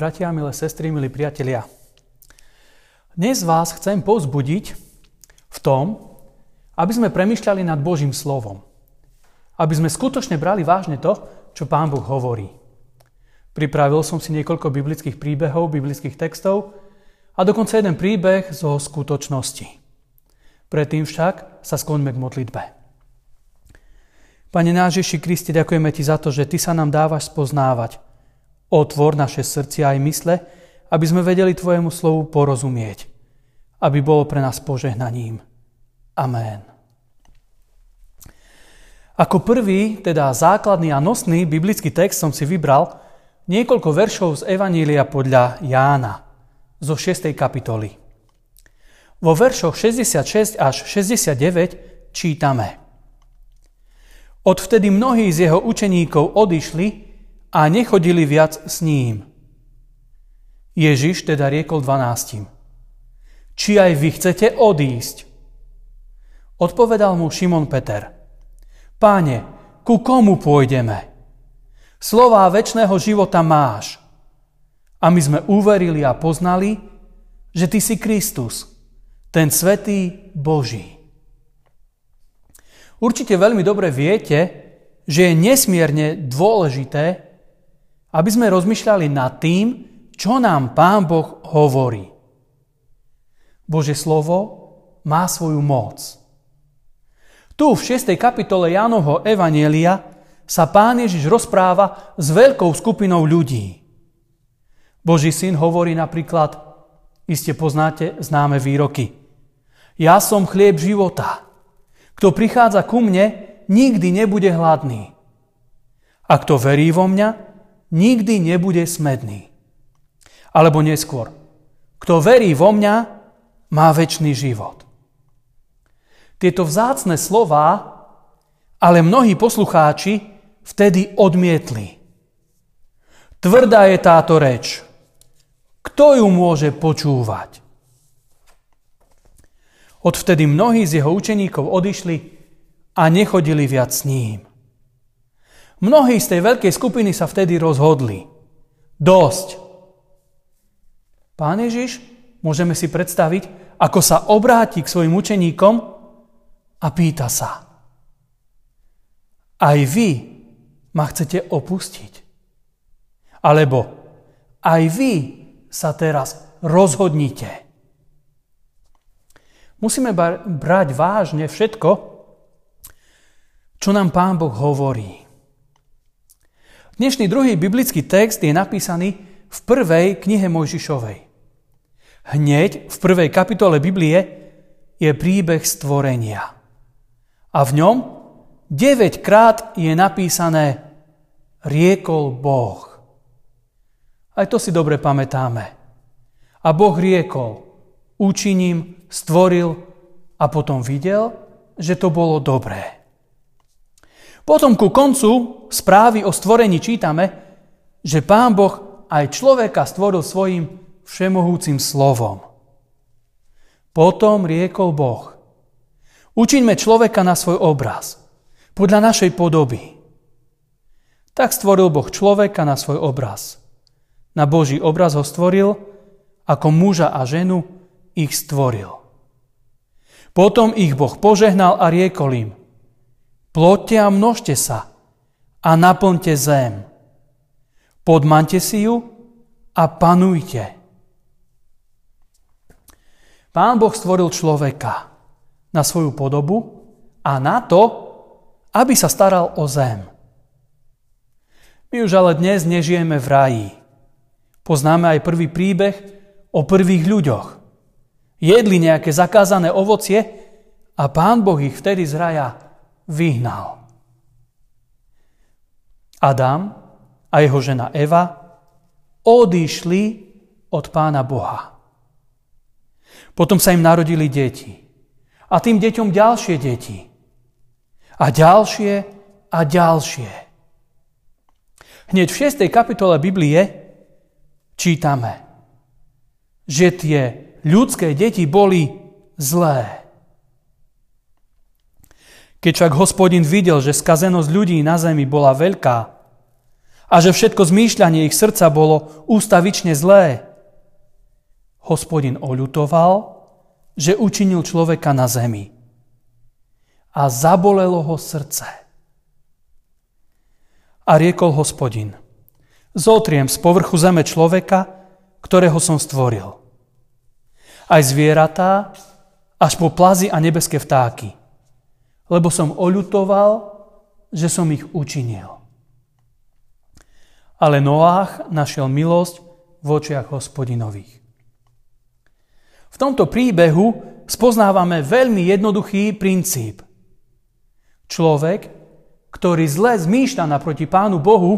Bratia, milé sestry, milí priatelia. Dnes vás chcem povzbudiť v tom, aby sme premyšľali nad Božím slovom. Aby sme skutočne brali vážne to, čo Pán Boh hovorí. Pripravil som si niekoľko biblických príbehov, biblických textov a dokonca jeden príbeh zo skutočnosti. Predtým však sa skloňme k modlitbe. Pane náš Ježi Kriste, ďakujeme Ti za to, že Ty sa nám dávaš spoznávať – Otvor naše srdcia aj mysle, aby sme vedeli Tvojemu slovu porozumieť, aby bolo pre nás požehnaním. Amen. Ako prvý, teda základný a nosný biblický text som si vybral niekoľko veršov z Evanília podľa Jána zo 6. kapitoly. Vo veršoch 66 až 69 čítame. Odvtedy mnohí z jeho učeníkov odišli a nechodili viac s ním. Ježiš teda riekol dvanáctim. Či aj vy chcete odísť? Odpovedal mu Šimon Peter. Páne, ku komu pôjdeme? Slová väčšného života máš. A my sme uverili a poznali, že Ty si Kristus, ten svetý Boží. Určite veľmi dobre viete, že je nesmierne dôležité, aby sme rozmýšľali nad tým, čo nám Pán Boh hovorí. Bože slovo má svoju moc. Tu v 6. kapitole Jánovho Evanielia sa Pán Ježiš rozpráva s veľkou skupinou ľudí. Boží syn hovorí napríklad, iste poznáte známe výroky. Ja som chlieb života. Kto prichádza ku mne, nikdy nebude hladný. A kto verí vo mňa, nikdy nebude smedný. Alebo neskôr, kto verí vo mňa, má väčší život. Tieto vzácne slova ale mnohí poslucháči vtedy odmietli. Tvrdá je táto reč. Kto ju môže počúvať? Odvtedy mnohí z jeho učeníkov odišli a nechodili viac s ním. Mnohí z tej veľkej skupiny sa vtedy rozhodli. Dosť. Pán Ježiš, môžeme si predstaviť, ako sa obráti k svojim učeníkom a pýta sa. Aj vy ma chcete opustiť? Alebo aj vy sa teraz rozhodnite? Musíme brať vážne všetko, čo nám Pán Boh hovorí. Dnešný druhý biblický text je napísaný v prvej knihe Mojžišovej. Hneď v prvej kapitole Biblie je príbeh stvorenia. A v ňom 9 krát je napísané riekol Boh. Aj to si dobre pamätáme. A Boh riekol, učiním, stvoril a potom videl, že to bolo dobré. Potom ku koncu správy o stvorení čítame, že Pán Boh aj človeka stvoril svojim všemohúcim slovom. Potom riekol Boh, učiňme človeka na svoj obraz, podľa našej podoby. Tak stvoril Boh človeka na svoj obraz. Na Boží obraz ho stvoril, ako muža a ženu ich stvoril. Potom ich Boh požehnal a riekol im, Ploďte a množte sa a naplňte zem. Podmante si ju a panujte. Pán Boh stvoril človeka na svoju podobu a na to, aby sa staral o zem. My už ale dnes nežijeme v raji. Poznáme aj prvý príbeh o prvých ľuďoch. Jedli nejaké zakázané ovocie a pán Boh ich vtedy z raja vyhnal. Adam a jeho žena Eva odišli od pána Boha. Potom sa im narodili deti. A tým deťom ďalšie deti. A ďalšie a ďalšie. Hneď v 6. kapitole Biblie čítame, že tie ľudské deti boli zlé. Keď však hospodin videl, že skazenosť ľudí na zemi bola veľká a že všetko zmýšľanie ich srdca bolo ústavične zlé. Hospodin oľutoval, že učinil človeka na zemi. A zabolelo ho srdce. A riekol hospodin, zotriem z povrchu zeme človeka, ktorého som stvoril. Aj zvieratá, až po plazy a nebeské vtáky. Lebo som oľutoval, že som ich učinil. Ale Noách našiel milosť v očiach hospodinových. V tomto príbehu spoznávame veľmi jednoduchý princíp. Človek, ktorý zle zmýšľa naproti Pánu Bohu,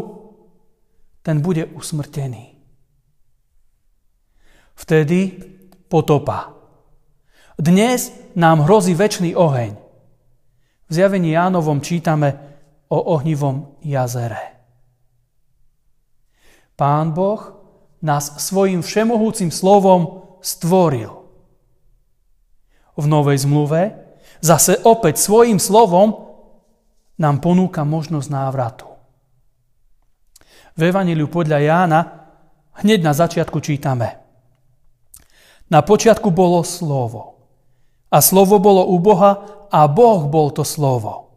ten bude usmrtený. Vtedy potopa. Dnes nám hrozí väčší oheň. V zjavení Jánovom čítame o ohnivom jazere. Pán Boh nás svojim všemohúcim slovom stvoril. V Novej zmluve zase opäť svojim slovom nám ponúka možnosť návratu. V Evangeliu podľa Jána hneď na začiatku čítame. Na počiatku bolo slovo. A slovo bolo u Boha a Boh bol to slovo.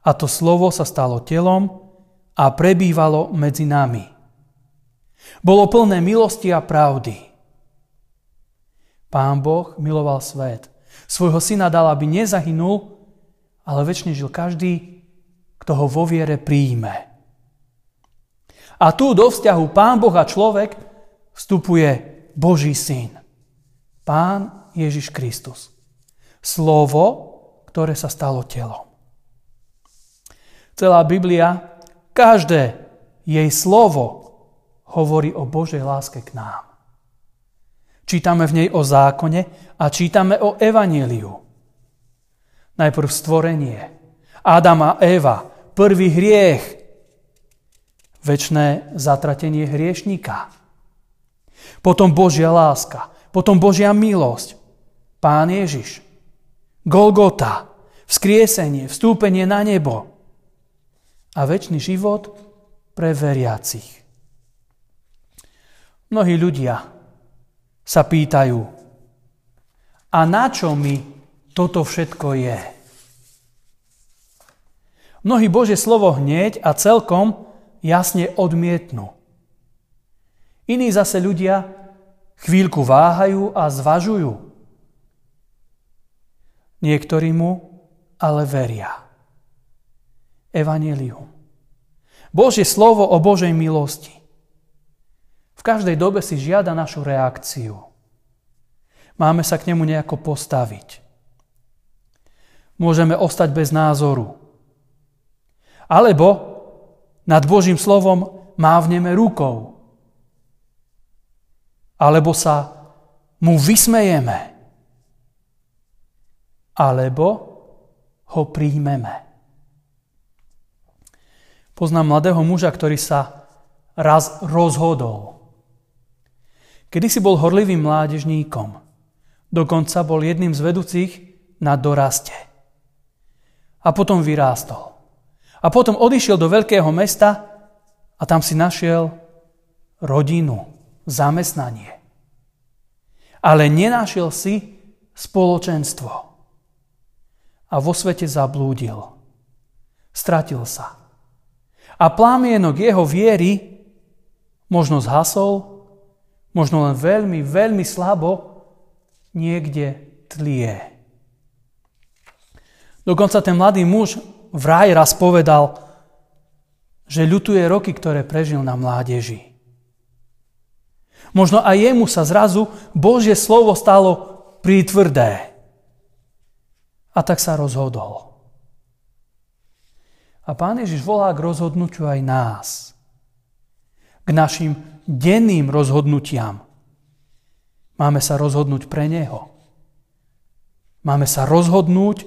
A to slovo sa stalo telom a prebývalo medzi nami. Bolo plné milosti a pravdy. Pán Boh miloval svet. Svojho syna dal, aby nezahynul, ale väčšine žil každý, kto ho vo viere príjme. A tu do vzťahu Pán Boh a človek vstupuje Boží syn. Pán Ježiš Kristus. Slovo, ktoré sa stalo telom. Celá Biblia, každé jej slovo hovorí o Božej láske k nám. Čítame v nej o zákone a čítame o evaníliu. Najprv stvorenie. Adam a Eva, prvý hriech, väčšné zatratenie hriešníka. Potom Božia láska, potom Božia milosť, Pán Ježiš, Golgota, vzkriesenie, vstúpenie na nebo a väčší život pre veriacich. Mnohí ľudia sa pýtajú, a na čo mi toto všetko je? Mnohí Božie slovo hneď a celkom jasne odmietnú. Iní zase ľudia chvíľku váhajú a zvažujú. Niektorí mu ale veria. Evangelium. Božie slovo o Božej milosti. V každej dobe si žiada našu reakciu. Máme sa k nemu nejako postaviť. Môžeme ostať bez názoru. Alebo nad Božím slovom mávneme rukou. Alebo sa mu vysmejeme. Alebo ho príjmeme. Poznám mladého muža, ktorý sa raz rozhodol. Kedy si bol horlivým mládežníkom. Dokonca bol jedným z vedúcich na doraste. A potom vyrástol. A potom odišiel do veľkého mesta a tam si našiel rodinu, zamestnanie. Ale nenašiel si spoločenstvo. A vo svete zablúdil. Stratil sa. A plámienok jeho viery možno zhasol, možno len veľmi, veľmi slabo, niekde tlie. Dokonca ten mladý muž vraj raz povedal, že ľutuje roky, ktoré prežil na mládeži. Možno aj jemu sa zrazu Božie slovo stalo prítvrdé. A tak sa rozhodol. A Pán Ježiš volá k rozhodnutiu aj nás. K našim denným rozhodnutiam. Máme sa rozhodnúť pre Neho. Máme sa rozhodnúť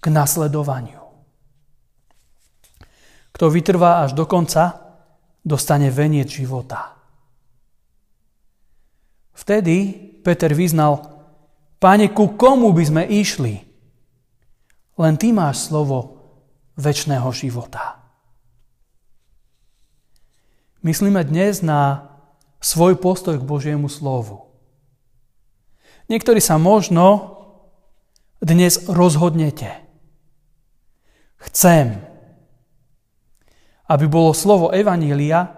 k nasledovaniu. Kto vytrvá až do konca, dostane veniec života. Vtedy Peter vyznal, Pane, ku komu by sme išli? Len Ty máš slovo väčšného života. myslíme dnes na svoj postoj k Božiemu slovu. Niektorí sa možno dnes rozhodnete. Chcem, aby bolo slovo Evanília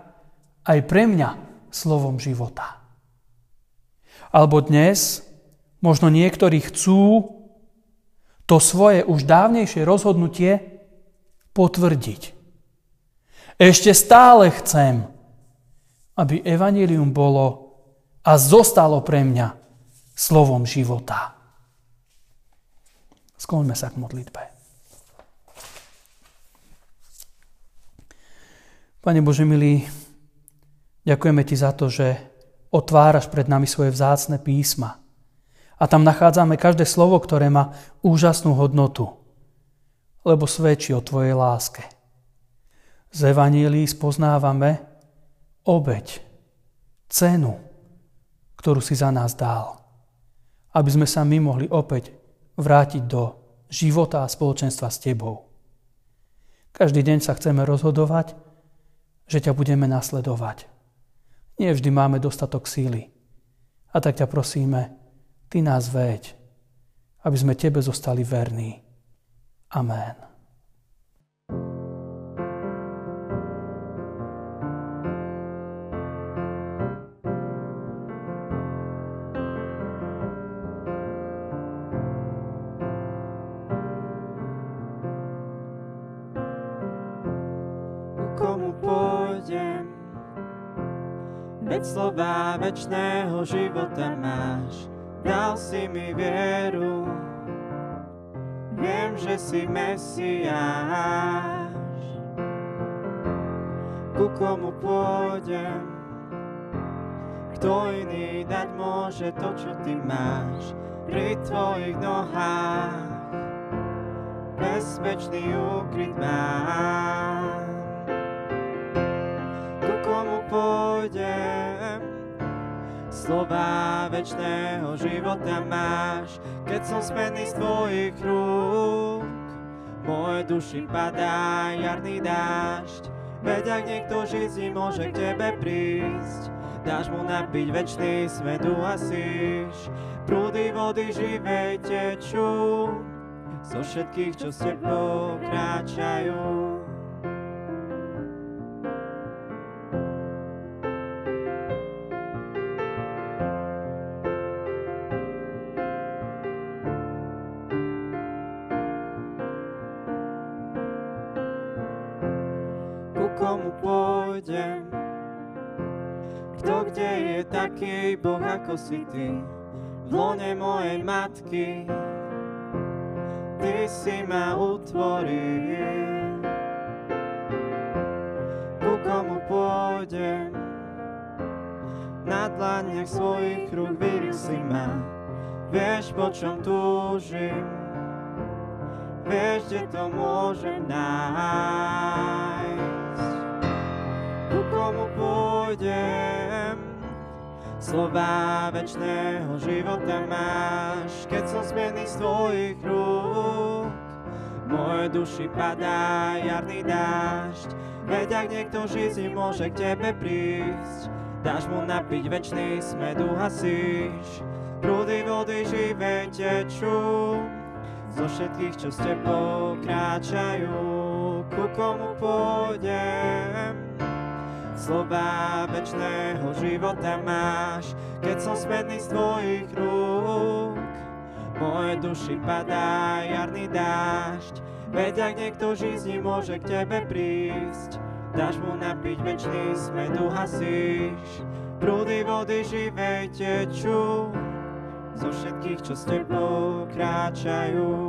aj pre mňa slovom života. Alebo dnes možno niektorí chcú to svoje už dávnejšie rozhodnutie potvrdiť. Ešte stále chcem, aby Evanílium bolo a zostalo pre mňa slovom života. Skloňme sa k modlitbe. Pane Bože milý, ďakujeme Ti za to, že otváraš pred nami svoje vzácne písma. A tam nachádzame každé slovo, ktoré má úžasnú hodnotu, lebo svedčí o Tvojej láske. Z Evanílii spoznávame obeď, cenu, ktorú si za nás dal, aby sme sa my mohli opäť vrátiť do života a spoločenstva s Tebou. Každý deň sa chceme rozhodovať, že ťa budeme nasledovať. Nie vždy máme dostatok síly. A tak ťa prosíme, Ty nás veď, aby sme Tebe zostali verní. Amen. Veď slova večného života máš, dal si mi vieru. Viem, že si Mesiáš. Ku komu pôjdem? Kto iný dať môže to, čo ty máš pri tvojich nohách? Bezpečný ukryt máš. pôjdem. Slova večného života máš, keď som smený z tvojich rúk. Moje duši padá jarný dážď, veď ak niekto žiť môže k tebe prísť. Dáš mu napiť večný svet, uhasíš, prúdy vody živej tečú, zo všetkých, čo s tebou kráčajú. Kde je taký Boh ako si ty, v lone mojej matky. Ty si ma utvoril. Ku komu pôjdem, na dlaniach svojich rúk vyril si ma. Vieš, po čom túžim, vieš, kde to môžem nájsť ku komu pôjdem. Slova večného života máš, keď som smený z tvojich rúk. Moje duši padá jarný dážď, veď ak niekto žiť môže k tebe prísť. Dáš mu napiť večný smed, uhasíš, prúdy vody živé tečú. Zo všetkých, čo s tebou kráčajú, ku komu pôjdem. Slova večného života máš, keď som smedný z tvojich rúk. Moje duši padá jarný dážď, veď ak niekto žizni môže k tebe prísť. Dáš mu napiť večný smet, uhasíš, prúdy vody živej tečú, zo všetkých, čo s tebou kráčajú.